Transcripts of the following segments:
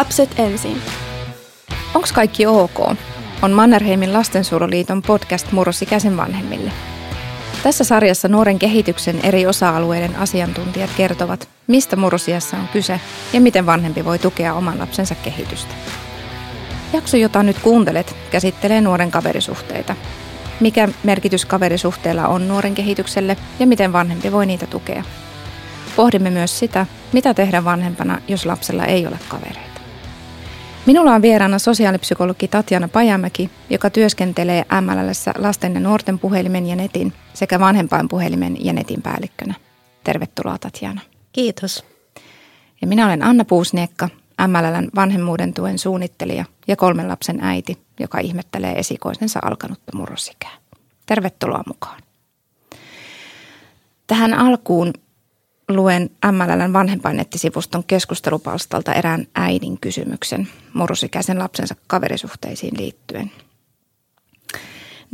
Lapset ensin. Onks kaikki ok? On Mannerheimin lastensuojeluliiton podcast murrosikäisen vanhemmille. Tässä sarjassa nuoren kehityksen eri osa-alueiden asiantuntijat kertovat, mistä murrosiassa on kyse ja miten vanhempi voi tukea oman lapsensa kehitystä. Jakso, jota nyt kuuntelet, käsittelee nuoren kaverisuhteita. Mikä merkitys kaverisuhteella on nuoren kehitykselle ja miten vanhempi voi niitä tukea. Pohdimme myös sitä, mitä tehdä vanhempana, jos lapsella ei ole kavereita. Minulla on vieraana sosiaalipsykologi Tatjana Pajamäki, joka työskentelee MLLssä lasten ja nuorten puhelimen ja netin sekä vanhempain puhelimen ja netin päällikkönä. Tervetuloa Tatjana. Kiitos. Ja minä olen Anna Puusniekka, MLLn vanhemmuuden tuen suunnittelija ja kolmen lapsen äiti, joka ihmettelee esikoisensa alkanutta murrosikää. Tervetuloa mukaan. Tähän alkuun luen MLLn vanhempainnettisivuston keskustelupalstalta erään äidin kysymyksen murrosikäisen lapsensa kaverisuhteisiin liittyen.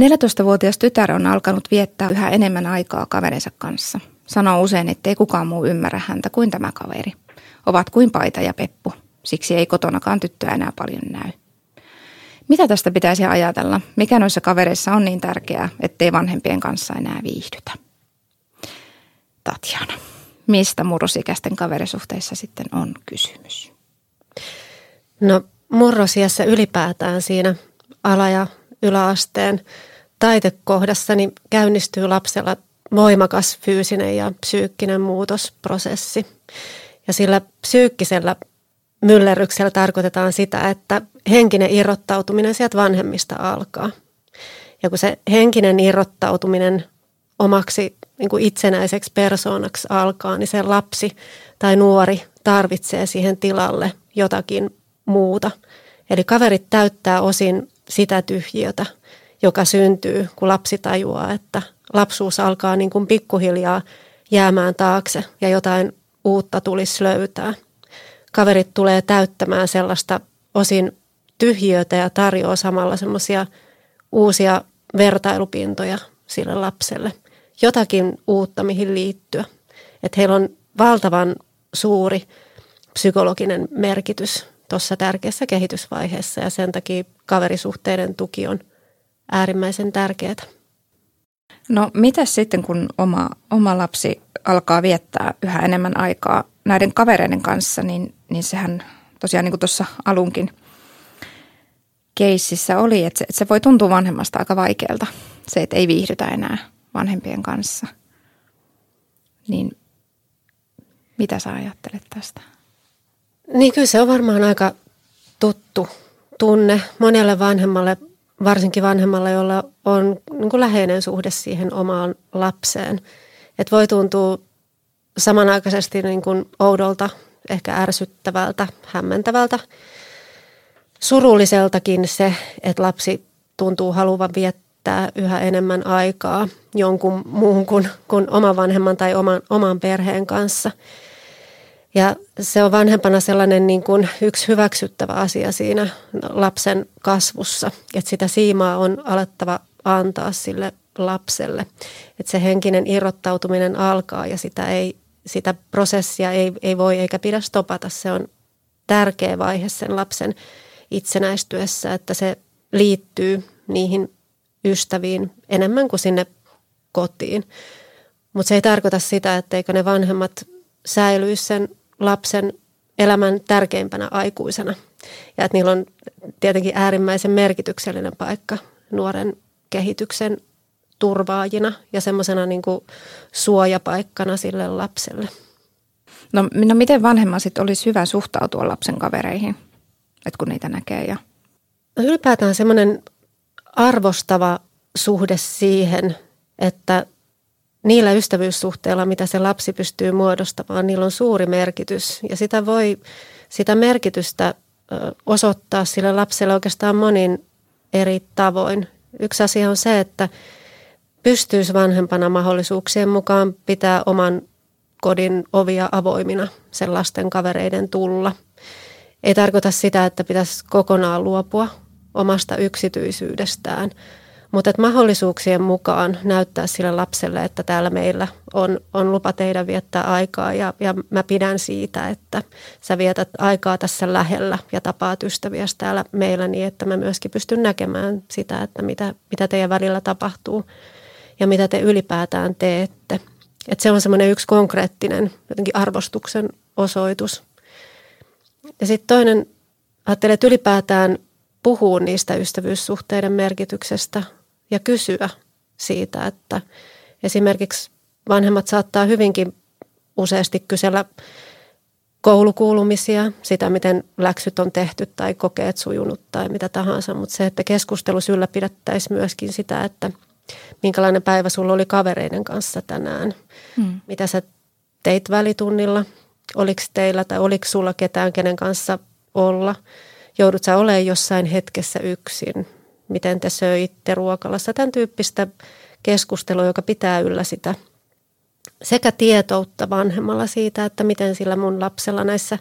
14-vuotias tytär on alkanut viettää yhä enemmän aikaa kaverinsa kanssa. Sanoo usein, ettei kukaan muu ymmärrä häntä kuin tämä kaveri. Ovat kuin paita ja peppu, siksi ei kotonakaan tyttöä enää paljon näy. Mitä tästä pitäisi ajatella? Mikä noissa kavereissa on niin tärkeää, ettei vanhempien kanssa enää viihdytä? Tatjana mistä murrosikäisten kaverisuhteissa sitten on kysymys? No murrosiassa ylipäätään siinä ala- ja yläasteen taitekohdassa niin käynnistyy lapsella voimakas fyysinen ja psyykkinen muutosprosessi. Ja sillä psyykkisellä myllerryksellä tarkoitetaan sitä, että henkinen irrottautuminen sieltä vanhemmista alkaa. Ja kun se henkinen irrottautuminen omaksi niin kuin itsenäiseksi persoonaksi alkaa, niin se lapsi tai nuori tarvitsee siihen tilalle jotakin muuta. Eli kaverit täyttää osin sitä tyhjiötä, joka syntyy, kun lapsi tajuaa, että lapsuus alkaa niin kuin pikkuhiljaa jäämään taakse ja jotain uutta tulisi löytää. Kaverit tulee täyttämään sellaista osin tyhjiötä ja tarjoaa samalla semmoisia uusia vertailupintoja sille lapselle – jotakin uutta, mihin liittyä. Että heillä on valtavan suuri psykologinen merkitys tuossa tärkeässä kehitysvaiheessa ja sen takia kaverisuhteiden tuki on äärimmäisen tärkeää. No mitä sitten, kun oma, oma lapsi alkaa viettää yhä enemmän aikaa näiden kavereiden kanssa, niin, niin sehän tosiaan niin kuin tuossa alunkin keississä oli, että se, että se voi tuntua vanhemmasta aika vaikealta, se, että ei viihdytä enää vanhempien kanssa. Niin mitä sä ajattelet tästä? Niin kyllä se on varmaan aika tuttu tunne monelle vanhemmalle, varsinkin vanhemmalle, jolla on niin kuin läheinen suhde siihen omaan lapseen. Että voi tuntua samanaikaisesti niin kuin oudolta, ehkä ärsyttävältä, hämmentävältä, surulliseltakin se, että lapsi tuntuu haluavan viettää viettää yhä enemmän aikaa jonkun muun kuin, kuin oman vanhemman tai oman, oman perheen kanssa. Ja se on vanhempana sellainen niin kuin yksi hyväksyttävä asia siinä lapsen kasvussa, että sitä siimaa on alettava antaa sille lapselle. Että se henkinen irrottautuminen alkaa ja sitä, ei, sitä prosessia ei, ei voi eikä pidä stopata. Se on tärkeä vaihe sen lapsen itsenäistyessä, että se liittyy niihin ystäviin enemmän kuin sinne kotiin. Mutta se ei tarkoita sitä, etteikö ne vanhemmat säilyisi sen lapsen elämän tärkeimpänä aikuisena. Ja että niillä on tietenkin äärimmäisen merkityksellinen paikka nuoren kehityksen turvaajina ja semmoisena niin suojapaikkana sille lapselle. No, no miten vanhemman sitten olisi hyvä suhtautua lapsen kavereihin, että kun niitä näkee? Ja... No ylipäätään semmoinen arvostava suhde siihen, että niillä ystävyyssuhteilla, mitä se lapsi pystyy muodostamaan, niillä on suuri merkitys. Ja sitä voi, sitä merkitystä osoittaa sille lapselle oikeastaan monin eri tavoin. Yksi asia on se, että pystyisi vanhempana mahdollisuuksien mukaan pitää oman kodin ovia avoimina sen lasten kavereiden tulla. Ei tarkoita sitä, että pitäisi kokonaan luopua omasta yksityisyydestään, Mutta että mahdollisuuksien mukaan näyttää sille lapselle, että täällä meillä on, on lupa teidän viettää aikaa ja, ja mä pidän siitä, että sä vietät aikaa tässä lähellä ja tapaat ystäviä täällä meillä niin, että mä myöskin pystyn näkemään sitä, että mitä, mitä teidän välillä tapahtuu ja mitä te ylipäätään teette. Että se on semmoinen yksi konkreettinen jotenkin arvostuksen osoitus. Ja sitten toinen, ajattelee, että ylipäätään puhuu niistä ystävyyssuhteiden merkityksestä ja kysyä siitä, että esimerkiksi vanhemmat saattaa hyvinkin useasti kysellä koulukuulumisia, sitä miten läksyt on tehty tai kokeet sujunut tai mitä tahansa, mutta se, että keskustelussa ylläpidettäisiin myöskin sitä, että minkälainen päivä sulla oli kavereiden kanssa tänään, hmm. mitä sä teit välitunnilla, oliko teillä tai oliko sulla ketään, kenen kanssa olla, joudut sä olemaan jossain hetkessä yksin, miten te söitte ruokalassa, tämän tyyppistä keskustelua, joka pitää yllä sitä sekä tietoutta vanhemmalla siitä, että miten sillä mun lapsella näissä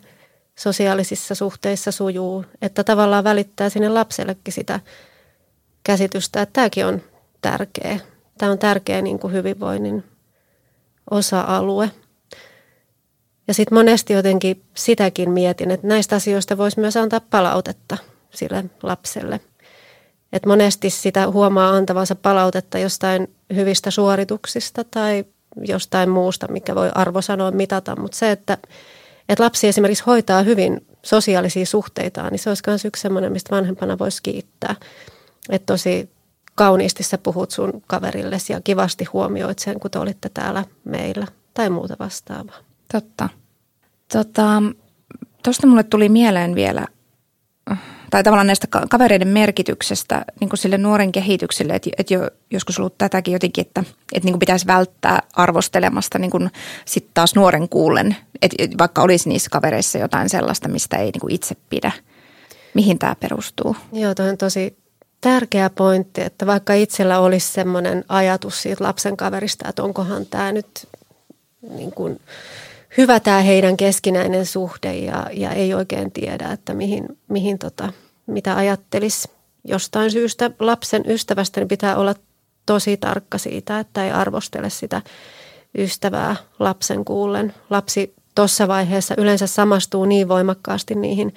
sosiaalisissa suhteissa sujuu, että tavallaan välittää sinne lapsellekin sitä käsitystä, että tämäkin on tärkeä. Tämä on tärkeä niin kuin hyvinvoinnin osa-alue. Ja sitten monesti jotenkin sitäkin mietin, että näistä asioista voisi myös antaa palautetta sille lapselle – et monesti sitä huomaa antavansa palautetta jostain hyvistä suorituksista tai jostain muusta, mikä voi arvosanoa mitata. Mutta se, että, että lapsi esimerkiksi hoitaa hyvin sosiaalisia suhteitaan, niin se olisi myös yksi sellainen, mistä vanhempana voisi kiittää. Että tosi kauniisti sä puhut sun kaverillesi ja kivasti huomioit sen, kun te olitte täällä meillä tai muuta vastaavaa. Totta. Tota, mulle tuli mieleen vielä tai tavallaan näistä kavereiden merkityksestä niin kuin sille nuoren kehitykselle, että, että jo, joskus ollut tätäkin jotenkin, että, että niin kuin pitäisi välttää arvostelemasta niin kuin sit taas nuoren kuullen, että vaikka olisi niissä kavereissa jotain sellaista, mistä ei niin kuin itse pidä. Mihin tämä perustuu? Joo, toi on tosi tärkeä pointti, että vaikka itsellä olisi semmoinen ajatus siitä lapsen kaverista, että onkohan tämä nyt niin kuin hyvä tämä heidän keskinäinen suhde ja, ja ei oikein tiedä, että mihin, mihin tota, mitä ajattelisi jostain syystä lapsen ystävästä, niin pitää olla tosi tarkka siitä, että ei arvostele sitä ystävää lapsen kuullen. Lapsi tuossa vaiheessa yleensä samastuu niin voimakkaasti niihin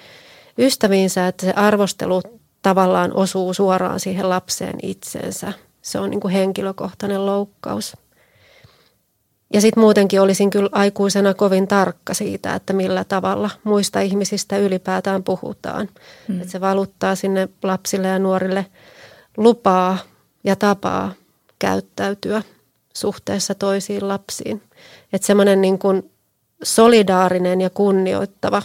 ystäviinsä, että se arvostelu tavallaan osuu suoraan siihen lapseen itsensä. Se on niin kuin henkilökohtainen loukkaus. Ja sitten muutenkin olisin kyllä aikuisena kovin tarkka siitä, että millä tavalla muista ihmisistä ylipäätään puhutaan. Mm. Että se valuttaa sinne lapsille ja nuorille lupaa ja tapaa käyttäytyä suhteessa toisiin lapsiin. Että semmoinen niin kuin solidaarinen ja kunnioittava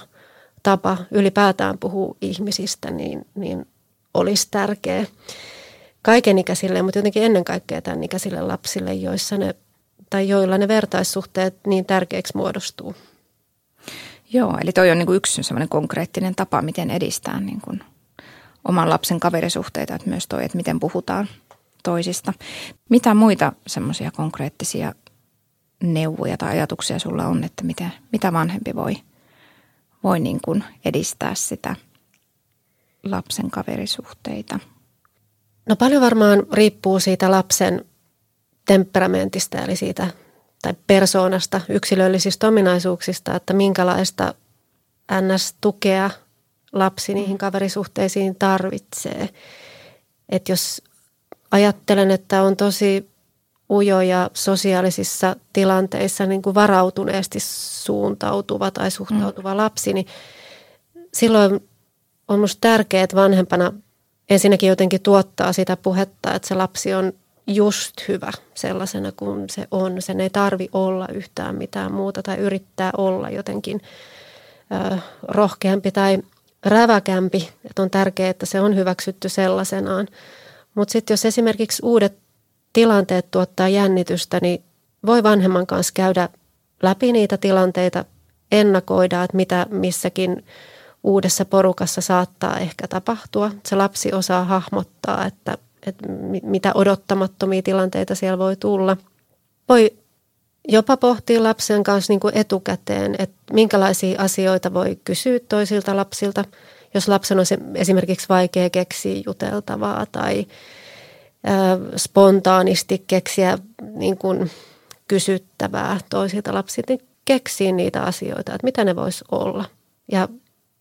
tapa ylipäätään puhua ihmisistä, niin, niin olisi tärkeä kaikenikäisille, mutta jotenkin ennen kaikkea tämän ikäisille lapsille, joissa ne tai joilla ne vertaissuhteet niin tärkeäksi muodostuu. Joo, eli toi on niin kuin yksi sellainen konkreettinen tapa, miten edistää niin kuin oman lapsen kaverisuhteita, että myös toi, että miten puhutaan toisista. Mitä muita semmoisia konkreettisia neuvoja tai ajatuksia sulla on, että mitä, mitä vanhempi voi, voi niin kuin edistää sitä lapsen kaverisuhteita? No paljon varmaan riippuu siitä lapsen temperamentista eli siitä tai persoonasta, yksilöllisistä ominaisuuksista, että minkälaista NS-tukea lapsi niihin kaverisuhteisiin tarvitsee. Että jos ajattelen, että on tosi ujo ja sosiaalisissa tilanteissa niin kuin varautuneesti suuntautuva tai suhtautuva mm. lapsi, niin silloin on minusta tärkeää, että vanhempana ensinnäkin jotenkin tuottaa sitä puhetta, että se lapsi on just hyvä sellaisena kuin se on. Sen ei tarvi olla yhtään mitään muuta tai yrittää olla jotenkin ö, rohkeampi tai räväkämpi. Että on tärkeää, että se on hyväksytty sellaisenaan. Mutta sitten jos esimerkiksi uudet tilanteet tuottaa jännitystä, niin voi vanhemman kanssa käydä läpi niitä tilanteita, ennakoida, että mitä missäkin uudessa porukassa saattaa ehkä tapahtua. Se lapsi osaa hahmottaa, että että mitä odottamattomia tilanteita siellä voi tulla. Voi jopa pohtia lapsen kanssa niin kuin etukäteen, että minkälaisia asioita voi kysyä toisilta lapsilta, jos lapsen on esimerkiksi vaikea keksiä juteltavaa tai spontaanisti keksiä niin kuin kysyttävää toisilta lapsilta, niin keksiä niitä asioita, että mitä ne vois olla. Ja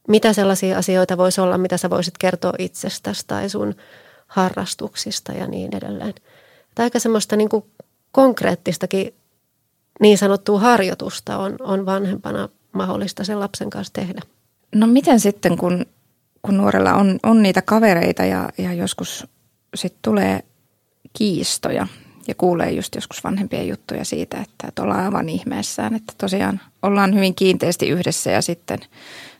mitä sellaisia asioita voisi olla, mitä sä voisit kertoa itsestäsi tai sun harrastuksista ja niin edelleen. Tai aika semmoista niin kuin konkreettistakin niin sanottua harjoitusta on, on vanhempana mahdollista sen lapsen kanssa tehdä. No miten sitten, kun, kun nuorella on, on niitä kavereita ja, ja joskus sitten tulee kiistoja ja kuulee just joskus vanhempien juttuja siitä, että, että ollaan aivan ihmeessään, että tosiaan ollaan hyvin kiinteästi yhdessä ja sitten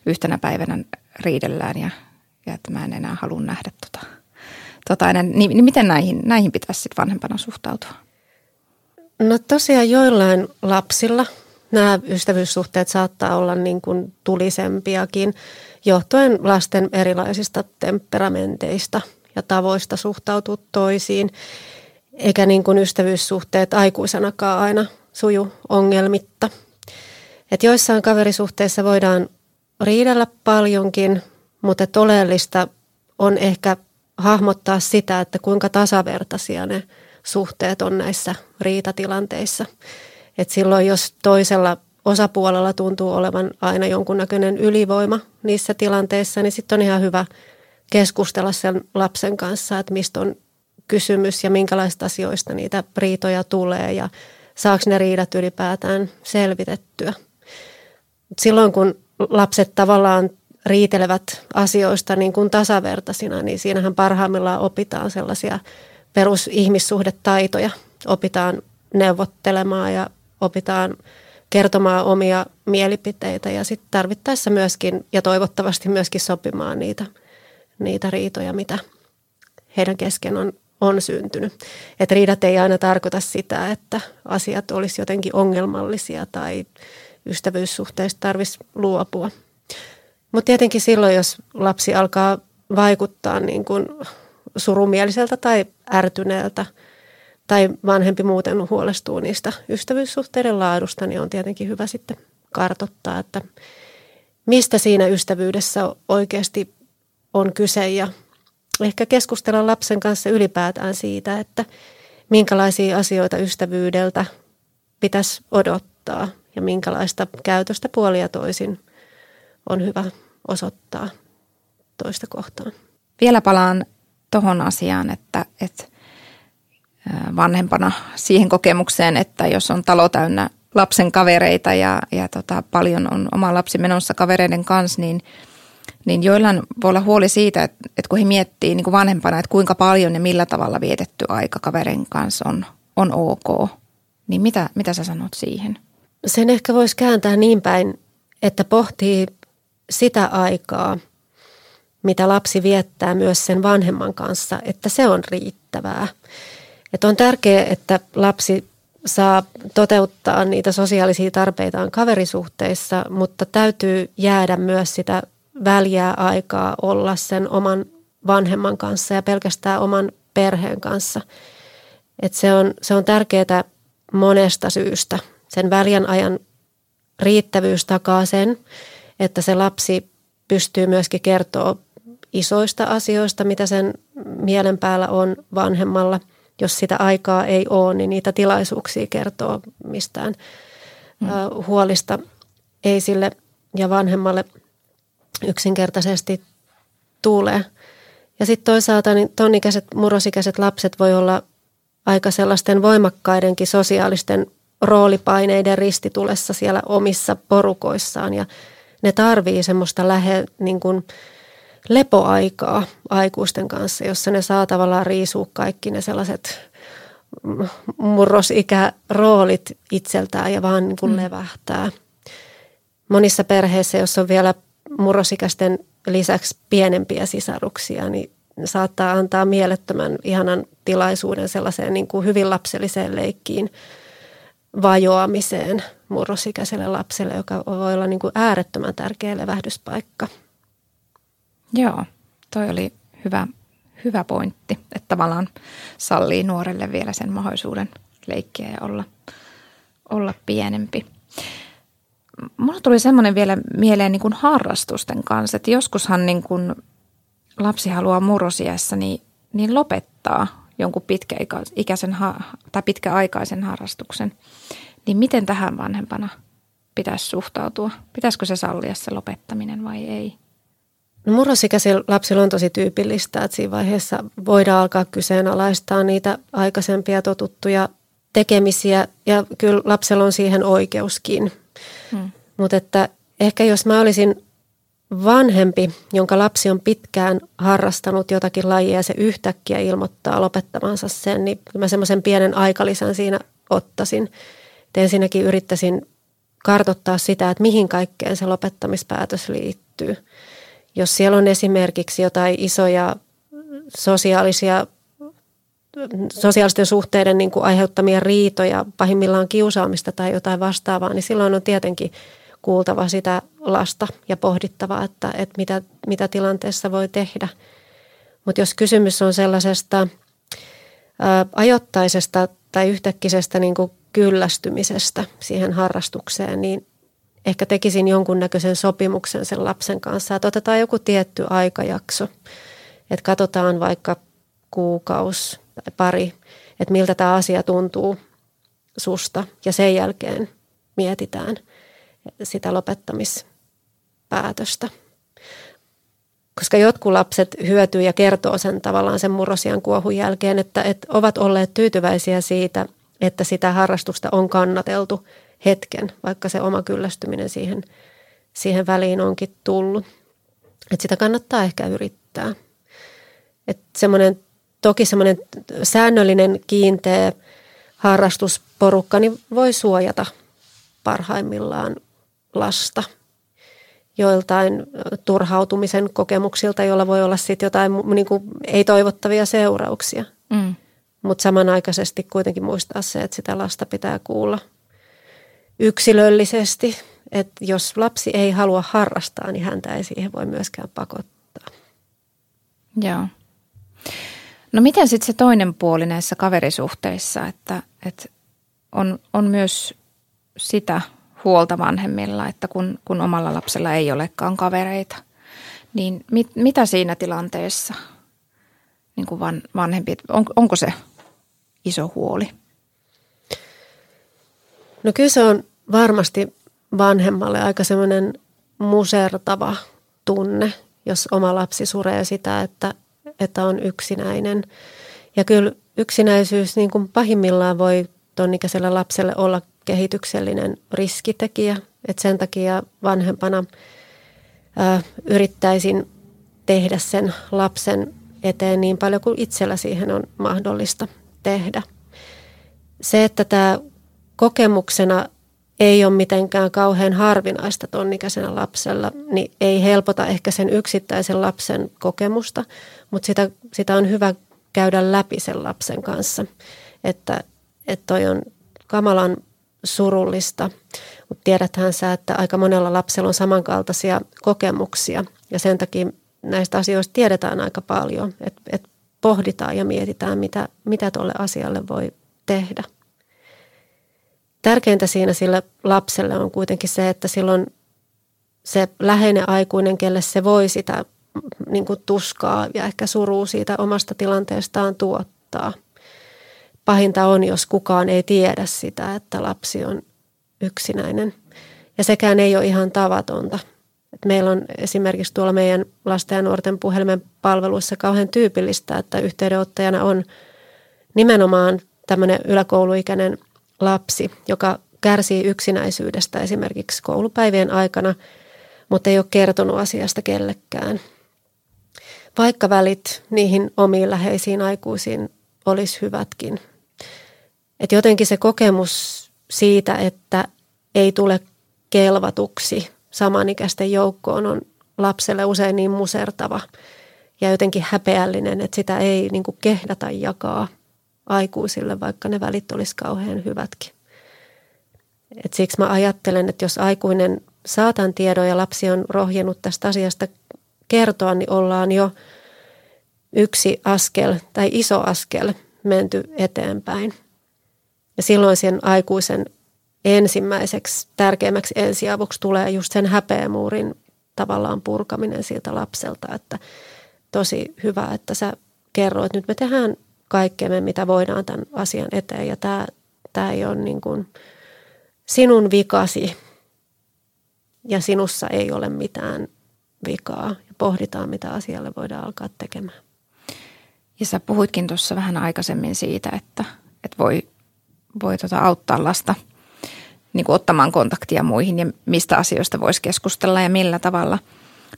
yhtenä päivänä riidellään ja, ja että mä en enää halua nähdä tota, tota niin, niin miten näihin, näihin pitäisi sitten vanhempana suhtautua? No tosiaan joillain lapsilla nämä ystävyyssuhteet saattaa olla niin kuin tulisempiakin johtuen lasten erilaisista temperamenteista ja tavoista suhtautua toisiin. Eikä niin kuin ystävyyssuhteet aikuisenakaan aina suju ongelmitta. Et joissain kaverisuhteissa voidaan riidellä paljonkin, mutta oleellista on ehkä hahmottaa sitä, että kuinka tasavertaisia ne suhteet on näissä riitatilanteissa. Et silloin jos toisella osapuolella tuntuu olevan aina jonkunnäköinen ylivoima niissä tilanteissa, niin sitten on ihan hyvä keskustella sen lapsen kanssa, että mistä on kysymys ja minkälaista asioista niitä riitoja tulee ja saako ne riidat ylipäätään selvitettyä. Silloin kun lapset tavallaan riitelevät asioista niin kuin tasavertaisina, niin siinähän parhaimmillaan opitaan sellaisia perusihmissuhdetaitoja. Opitaan neuvottelemaan ja opitaan kertomaan omia mielipiteitä ja sitten tarvittaessa myöskin ja toivottavasti myöskin sopimaan niitä, niitä riitoja, mitä heidän kesken on, on syntynyt. Et riidat ei aina tarkoita sitä, että asiat olisi jotenkin ongelmallisia tai ystävyyssuhteista tarvitsisi luopua. Mutta tietenkin silloin, jos lapsi alkaa vaikuttaa niin kuin surumieliseltä tai ärtyneeltä tai vanhempi muuten huolestuu niistä ystävyyssuhteiden laadusta, niin on tietenkin hyvä sitten kartottaa, että mistä siinä ystävyydessä oikeasti on kyse. Ja ehkä keskustella lapsen kanssa ylipäätään siitä, että minkälaisia asioita ystävyydeltä pitäisi odottaa ja minkälaista käytöstä puolia toisin on hyvä osoittaa toista kohtaan. Vielä palaan tuohon asiaan, että, että vanhempana siihen kokemukseen, että jos on talo täynnä lapsen kavereita ja, ja tota, paljon on oma lapsi menossa kavereiden kanssa, niin, niin joillain voi olla huoli siitä, että, että kun he miettii niin kuin vanhempana, että kuinka paljon ja millä tavalla vietetty aika kaverin kanssa on, on ok, niin mitä, mitä sä sanot siihen? Sen ehkä voisi kääntää niin päin, että pohtii sitä aikaa, mitä lapsi viettää myös sen vanhemman kanssa, että se on riittävää. Että on tärkeää, että lapsi saa toteuttaa niitä sosiaalisia tarpeitaan kaverisuhteissa, mutta täytyy jäädä myös sitä väliä aikaa olla sen oman vanhemman kanssa ja pelkästään oman perheen kanssa. Et se, on, se on tärkeää monesta syystä. Sen väljän ajan riittävyys takaa sen, että se lapsi pystyy myöskin kertoa isoista asioista, mitä sen mielen päällä on vanhemmalla. Jos sitä aikaa ei ole, niin niitä tilaisuuksia kertoo mistään mm. huolista ei sille ja vanhemmalle yksinkertaisesti tule. Ja sitten toisaalta niin tonikäiset, murrosikäiset lapset voi olla aika sellaisten voimakkaidenkin sosiaalisten roolipaineiden ristitulessa siellä omissa porukoissaan ja ne tarvii semmoista lähe, niin kuin lepoaikaa aikuisten kanssa, jossa ne saa tavallaan riisua kaikki ne sellaiset murrosikäroolit itseltään ja vaan niin kuin mm. levähtää. Monissa perheissä, jos on vielä murrosikäisten lisäksi pienempiä sisaruksia, niin saattaa antaa mielettömän ihanan tilaisuuden sellaiseen niin kuin hyvin lapselliseen leikkiin – vajoamiseen murrosikäiselle lapselle, joka voi olla niin kuin äärettömän tärkeä levähdyspaikka. Joo, toi oli hyvä, hyvä pointti, että tavallaan sallii nuorelle vielä sen mahdollisuuden leikkiä ja olla, olla pienempi. Mulla tuli semmoinen vielä mieleen niin kuin harrastusten kanssa, että joskushan niin kuin lapsi haluaa murrosiässä niin, niin lopettaa jonkun pitkäikäisen tai pitkäaikaisen harrastuksen, niin miten tähän vanhempana pitäisi suhtautua? Pitäisikö se sallia se lopettaminen vai ei? No murrosikäisillä lapsilla on tosi tyypillistä, että siinä vaiheessa voidaan alkaa kyseenalaistaa niitä aikaisempia totuttuja tekemisiä ja kyllä lapsella on siihen oikeuskin. Hmm. Mutta että ehkä jos mä olisin vanhempi, jonka lapsi on pitkään harrastanut jotakin lajia ja se yhtäkkiä ilmoittaa lopettamansa sen, niin mä semmoisen pienen aikalisän siinä ottaisin. Et ensinnäkin yrittäisin kartottaa sitä, että mihin kaikkeen se lopettamispäätös liittyy. Jos siellä on esimerkiksi jotain isoja sosiaalisia sosiaalisten suhteiden niin kuin aiheuttamia riitoja, pahimmillaan kiusaamista tai jotain vastaavaa, niin silloin on tietenkin kuultava sitä lasta ja pohdittava, että, että mitä, mitä tilanteessa voi tehdä. Mutta jos kysymys on sellaisesta ää, ajoittaisesta tai yhtäkkisestä niin kuin kyllästymisestä siihen harrastukseen, niin ehkä tekisin jonkunnäköisen sopimuksen sen lapsen kanssa, että otetaan joku tietty aikajakso. Että katsotaan vaikka kuukaus tai pari, että miltä tämä asia tuntuu susta ja sen jälkeen mietitään sitä lopettamispäätöstä. Koska jotkut lapset hyötyy ja kertoo sen tavallaan sen murrosian kuohun jälkeen, että, että ovat olleet tyytyväisiä siitä, että sitä harrastusta on kannateltu hetken, vaikka se oma kyllästyminen siihen, siihen väliin onkin tullut. Että sitä kannattaa ehkä yrittää. Että semmoinen Toki semmoinen säännöllinen kiinteä harrastusporukka niin voi suojata parhaimmillaan lasta joiltain turhautumisen kokemuksilta, joilla voi olla sitten jotain niin kuin ei-toivottavia seurauksia. Mm. Mutta samanaikaisesti kuitenkin muistaa se, että sitä lasta pitää kuulla yksilöllisesti. Että jos lapsi ei halua harrastaa, niin häntä ei siihen voi myöskään pakottaa. Joo. No miten sitten se toinen puoli näissä kaverisuhteissa, että, että on, on myös sitä huolta vanhemmilla, että kun, kun omalla lapsella ei olekaan kavereita, niin mit, mitä siinä tilanteessa niin kuin van, vanhempi, on, onko se iso huoli? No kyllä se on varmasti vanhemmalle aika semmoinen musertava tunne, jos oma lapsi suree sitä, että, että on yksinäinen. Ja kyllä yksinäisyys niin kuin pahimmillaan voi tuon ikäiselle lapselle olla kehityksellinen riskitekijä. Että sen takia vanhempana ää, yrittäisin tehdä sen lapsen eteen niin paljon kuin itsellä siihen on mahdollista tehdä. Se, että tämä kokemuksena ei ole mitenkään kauhean harvinaista tonnikäisenä lapsella, niin ei helpota ehkä sen yksittäisen lapsen kokemusta, mutta sitä, sitä on hyvä käydä läpi sen lapsen kanssa, että, että toi on kamalan surullista, mutta tiedäthän sä, että aika monella lapsella on samankaltaisia kokemuksia ja sen takia näistä asioista tiedetään aika paljon, että, että pohditaan ja mietitään, mitä, mitä tuolle asialle voi tehdä. Tärkeintä siinä sille lapselle on kuitenkin se, että silloin se läheinen aikuinen, kelle se voi sitä niin kuin tuskaa ja ehkä suruu siitä omasta tilanteestaan tuottaa. Pahinta on, jos kukaan ei tiedä sitä, että lapsi on yksinäinen. Ja sekään ei ole ihan tavatonta. Et meillä on esimerkiksi tuolla meidän lasten ja nuorten puhelimen palveluissa kauhean tyypillistä, että yhteydenottajana on nimenomaan tämmöinen yläkouluikäinen lapsi, joka kärsii yksinäisyydestä esimerkiksi koulupäivien aikana, mutta ei ole kertonut asiasta kellekään – vaikka välit niihin omiin läheisiin aikuisiin olisi hyvätkin. Et jotenkin se kokemus siitä, että ei tule kelvatuksi samanikäisten joukkoon on lapselle usein niin musertava ja jotenkin häpeällinen, että sitä ei niin kuin kehdata jakaa aikuisille, vaikka ne välit olisi kauhean hyvätkin. Et siksi mä ajattelen, että jos aikuinen saatan tiedon ja lapsi on rohjennut tästä asiasta kertoa, niin ollaan jo yksi askel tai iso askel menty eteenpäin. Ja silloin sen aikuisen ensimmäiseksi tärkeimmäksi ensiavuksi tulee just sen häpeämuurin tavallaan purkaminen siltä lapselta, että tosi hyvä, että sä kerroit, nyt me tehdään kaikkemme, mitä voidaan tämän asian eteen. Ja tämä, tämä ei ole niin kuin sinun vikasi ja sinussa ei ole mitään vikaa. Ja pohditaan, mitä asialle voidaan alkaa tekemään. Ja sä puhuitkin tuossa vähän aikaisemmin siitä, että, että voi, voi tota auttaa lasta niin kuin ottamaan kontaktia muihin ja mistä asioista voisi keskustella ja millä tavalla.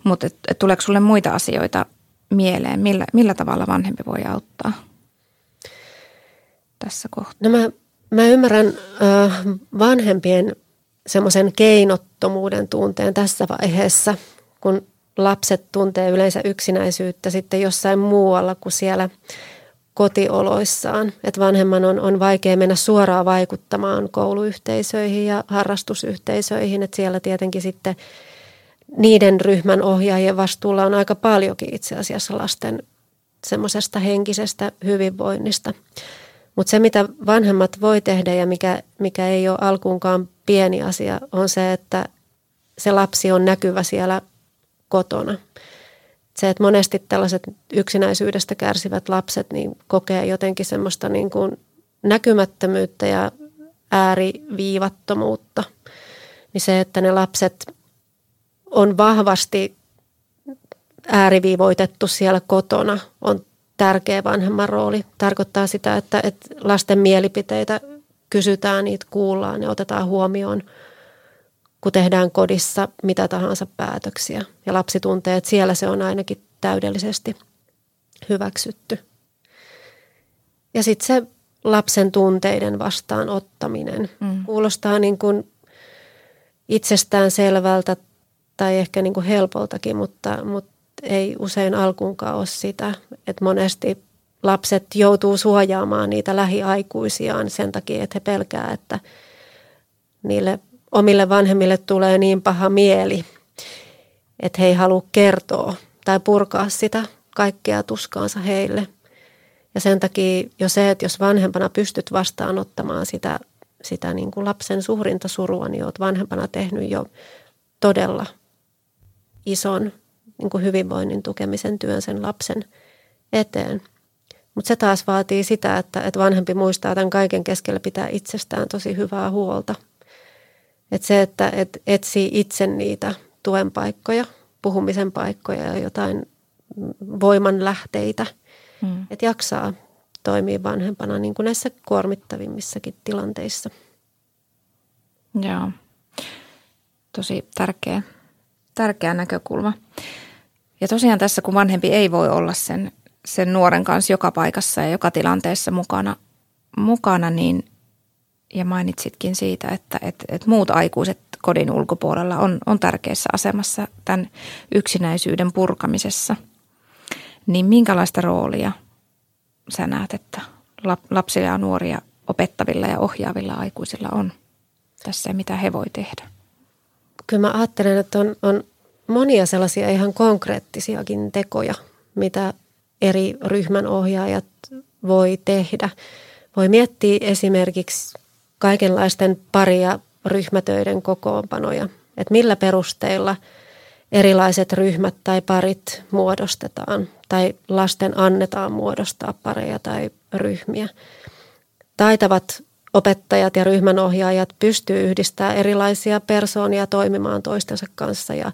Mutta et, tuleeko sulle muita asioita mieleen, millä, millä tavalla vanhempi voi auttaa tässä kohtaa? No mä, mä ymmärrän äh, vanhempien semmoisen keinottomuuden tunteen tässä vaiheessa, kun lapset tuntee yleensä yksinäisyyttä sitten jossain muualla kuin siellä kotioloissaan. Että vanhemman on, on vaikea mennä suoraan vaikuttamaan kouluyhteisöihin ja harrastusyhteisöihin. Että siellä tietenkin sitten niiden ryhmän ohjaajien vastuulla on aika paljonkin itse asiassa lasten semmoisesta henkisestä hyvinvoinnista. Mutta se, mitä vanhemmat voi tehdä ja mikä, mikä ei ole alkuunkaan pieni asia, on se, että se lapsi on näkyvä siellä kotona. Se, että monesti tällaiset yksinäisyydestä kärsivät lapset niin kokee jotenkin semmoista niin kuin näkymättömyyttä ja ääriviivattomuutta. Niin se, että ne lapset on vahvasti ääriviivoitettu siellä kotona, on tärkeä vanhemman rooli. Tarkoittaa sitä, että, että lasten mielipiteitä kysytään, niitä kuullaan ja otetaan huomioon – kun tehdään kodissa mitä tahansa päätöksiä. Ja lapsi tuntee, että siellä se on ainakin täydellisesti hyväksytty. Ja sitten se lapsen tunteiden vastaanottaminen mm. kuulostaa niin kuin itsestään selvältä tai ehkä niin kuin helpoltakin, mutta, mutta ei usein alkuunkaan ole sitä. Että monesti lapset joutuu suojaamaan niitä lähiaikuisiaan sen takia, että he pelkää, että niille omille vanhemmille tulee niin paha mieli, että he ei halua kertoa tai purkaa sitä kaikkea tuskaansa heille. Ja sen takia jo se, että jos vanhempana pystyt vastaanottamaan sitä, sitä niin kuin lapsen suurinta surua, niin olet vanhempana tehnyt jo todella ison niin kuin hyvinvoinnin tukemisen työn sen lapsen eteen. Mutta se taas vaatii sitä, että, että vanhempi muistaa tämän kaiken keskellä pitää itsestään tosi hyvää huolta – että se, että et etsii itse niitä tuen paikkoja, puhumisen paikkoja ja jotain voiman lähteitä, hmm. että jaksaa toimia vanhempana niin kuin näissä kuormittavimmissakin tilanteissa. Joo, tosi tärkeä, tärkeä näkökulma. Ja tosiaan tässä, kun vanhempi ei voi olla sen, sen nuoren kanssa joka paikassa ja joka tilanteessa mukana, mukana niin ja mainitsitkin siitä, että, että, että muut aikuiset kodin ulkopuolella on, on tärkeässä asemassa tämän yksinäisyyden purkamisessa. Niin minkälaista roolia sä näet, että lapsilla ja nuoria opettavilla ja ohjaavilla aikuisilla on tässä ja mitä he voi tehdä? Kyllä mä ajattelen, että on, on monia sellaisia ihan konkreettisiakin tekoja, mitä eri ryhmän ohjaajat voi tehdä. Voi miettiä esimerkiksi kaikenlaisten pari- ja ryhmätöiden kokoonpanoja, että millä perusteilla erilaiset ryhmät tai parit muodostetaan tai lasten annetaan muodostaa pareja tai ryhmiä. Taitavat opettajat ja ryhmänohjaajat pystyy yhdistämään erilaisia persoonia toimimaan toistensa kanssa ja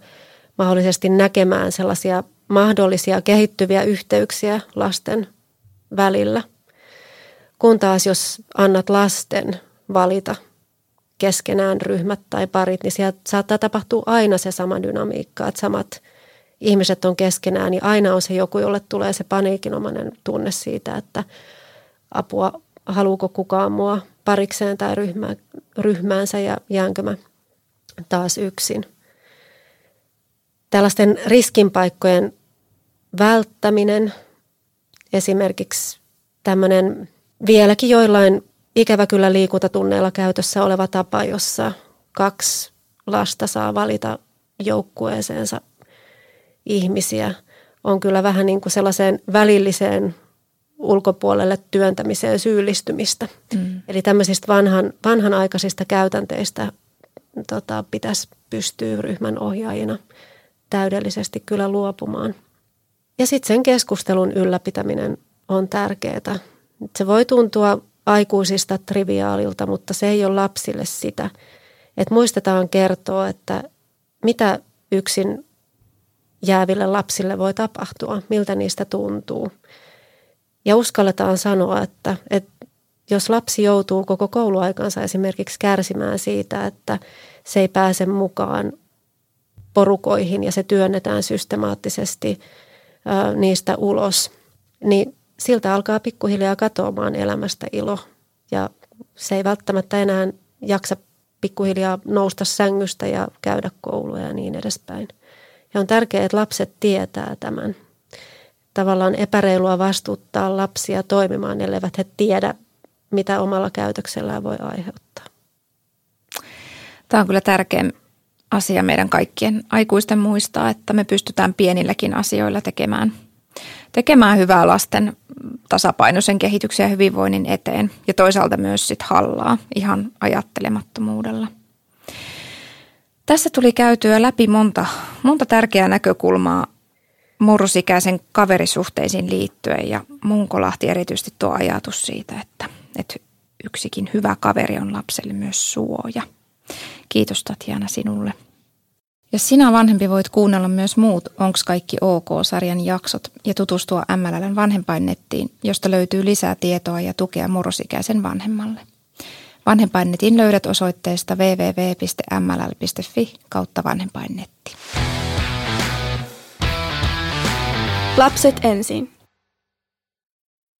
mahdollisesti näkemään sellaisia mahdollisia kehittyviä yhteyksiä lasten välillä. Kun taas jos annat lasten valita keskenään ryhmät tai parit, niin sieltä saattaa tapahtua aina se sama dynamiikka, että samat ihmiset on keskenään, niin aina on se joku, jolle tulee se paniikinomainen tunne siitä, että apua, haluuko kukaan mua parikseen tai ryhmä, ryhmäänsä ja jäänkö mä taas yksin. Tällaisten riskinpaikkojen välttäminen, esimerkiksi tämmöinen vieläkin joillain ikävä kyllä liikuntatunneilla käytössä oleva tapa, jossa kaksi lasta saa valita joukkueeseensa ihmisiä, on kyllä vähän niin kuin sellaiseen välilliseen ulkopuolelle työntämiseen syyllistymistä. Mm. Eli tämmöisistä vanhan, vanhanaikaisista käytänteistä tota, pitäisi pystyä ryhmän ohjaajina täydellisesti kyllä luopumaan. Ja sitten sen keskustelun ylläpitäminen on tärkeää Se voi tuntua aikuisista triviaalilta, mutta se ei ole lapsille sitä. Et muistetaan kertoa, että mitä yksin jääville lapsille voi tapahtua, miltä niistä tuntuu. Ja uskalletaan sanoa, että, että jos lapsi joutuu koko kouluaikansa esimerkiksi kärsimään siitä, että se ei pääse mukaan porukoihin ja se työnnetään systemaattisesti niistä ulos, niin siltä alkaa pikkuhiljaa katoamaan elämästä ilo ja se ei välttämättä enää jaksa pikkuhiljaa nousta sängystä ja käydä koulua ja niin edespäin. Ja on tärkeää, että lapset tietää tämän. Tavallaan epäreilua vastuuttaa lapsia toimimaan, elleivät he tiedä, mitä omalla käytöksellään voi aiheuttaa. Tämä on kyllä tärkeä asia meidän kaikkien aikuisten muistaa, että me pystytään pienilläkin asioilla tekemään, tekemään hyvää lasten tasapainoisen kehityksen ja hyvinvoinnin eteen ja toisaalta myös sit hallaa ihan ajattelemattomuudella. Tässä tuli käytyä läpi monta, monta tärkeää näkökulmaa murrosikäisen kaverisuhteisiin liittyen ja Munkolahti erityisesti tuo ajatus siitä, että, että yksikin hyvä kaveri on lapselle myös suoja. Kiitos Tatjana sinulle. Ja sinä vanhempi voit kuunnella myös muut Onks kaikki OK-sarjan jaksot ja tutustua MLLn vanhempainnettiin, josta löytyy lisää tietoa ja tukea murrosikäisen vanhemmalle. Vanhempainnetin löydät osoitteesta www.mll.fi kautta vanhempainnetti. Lapset ensin.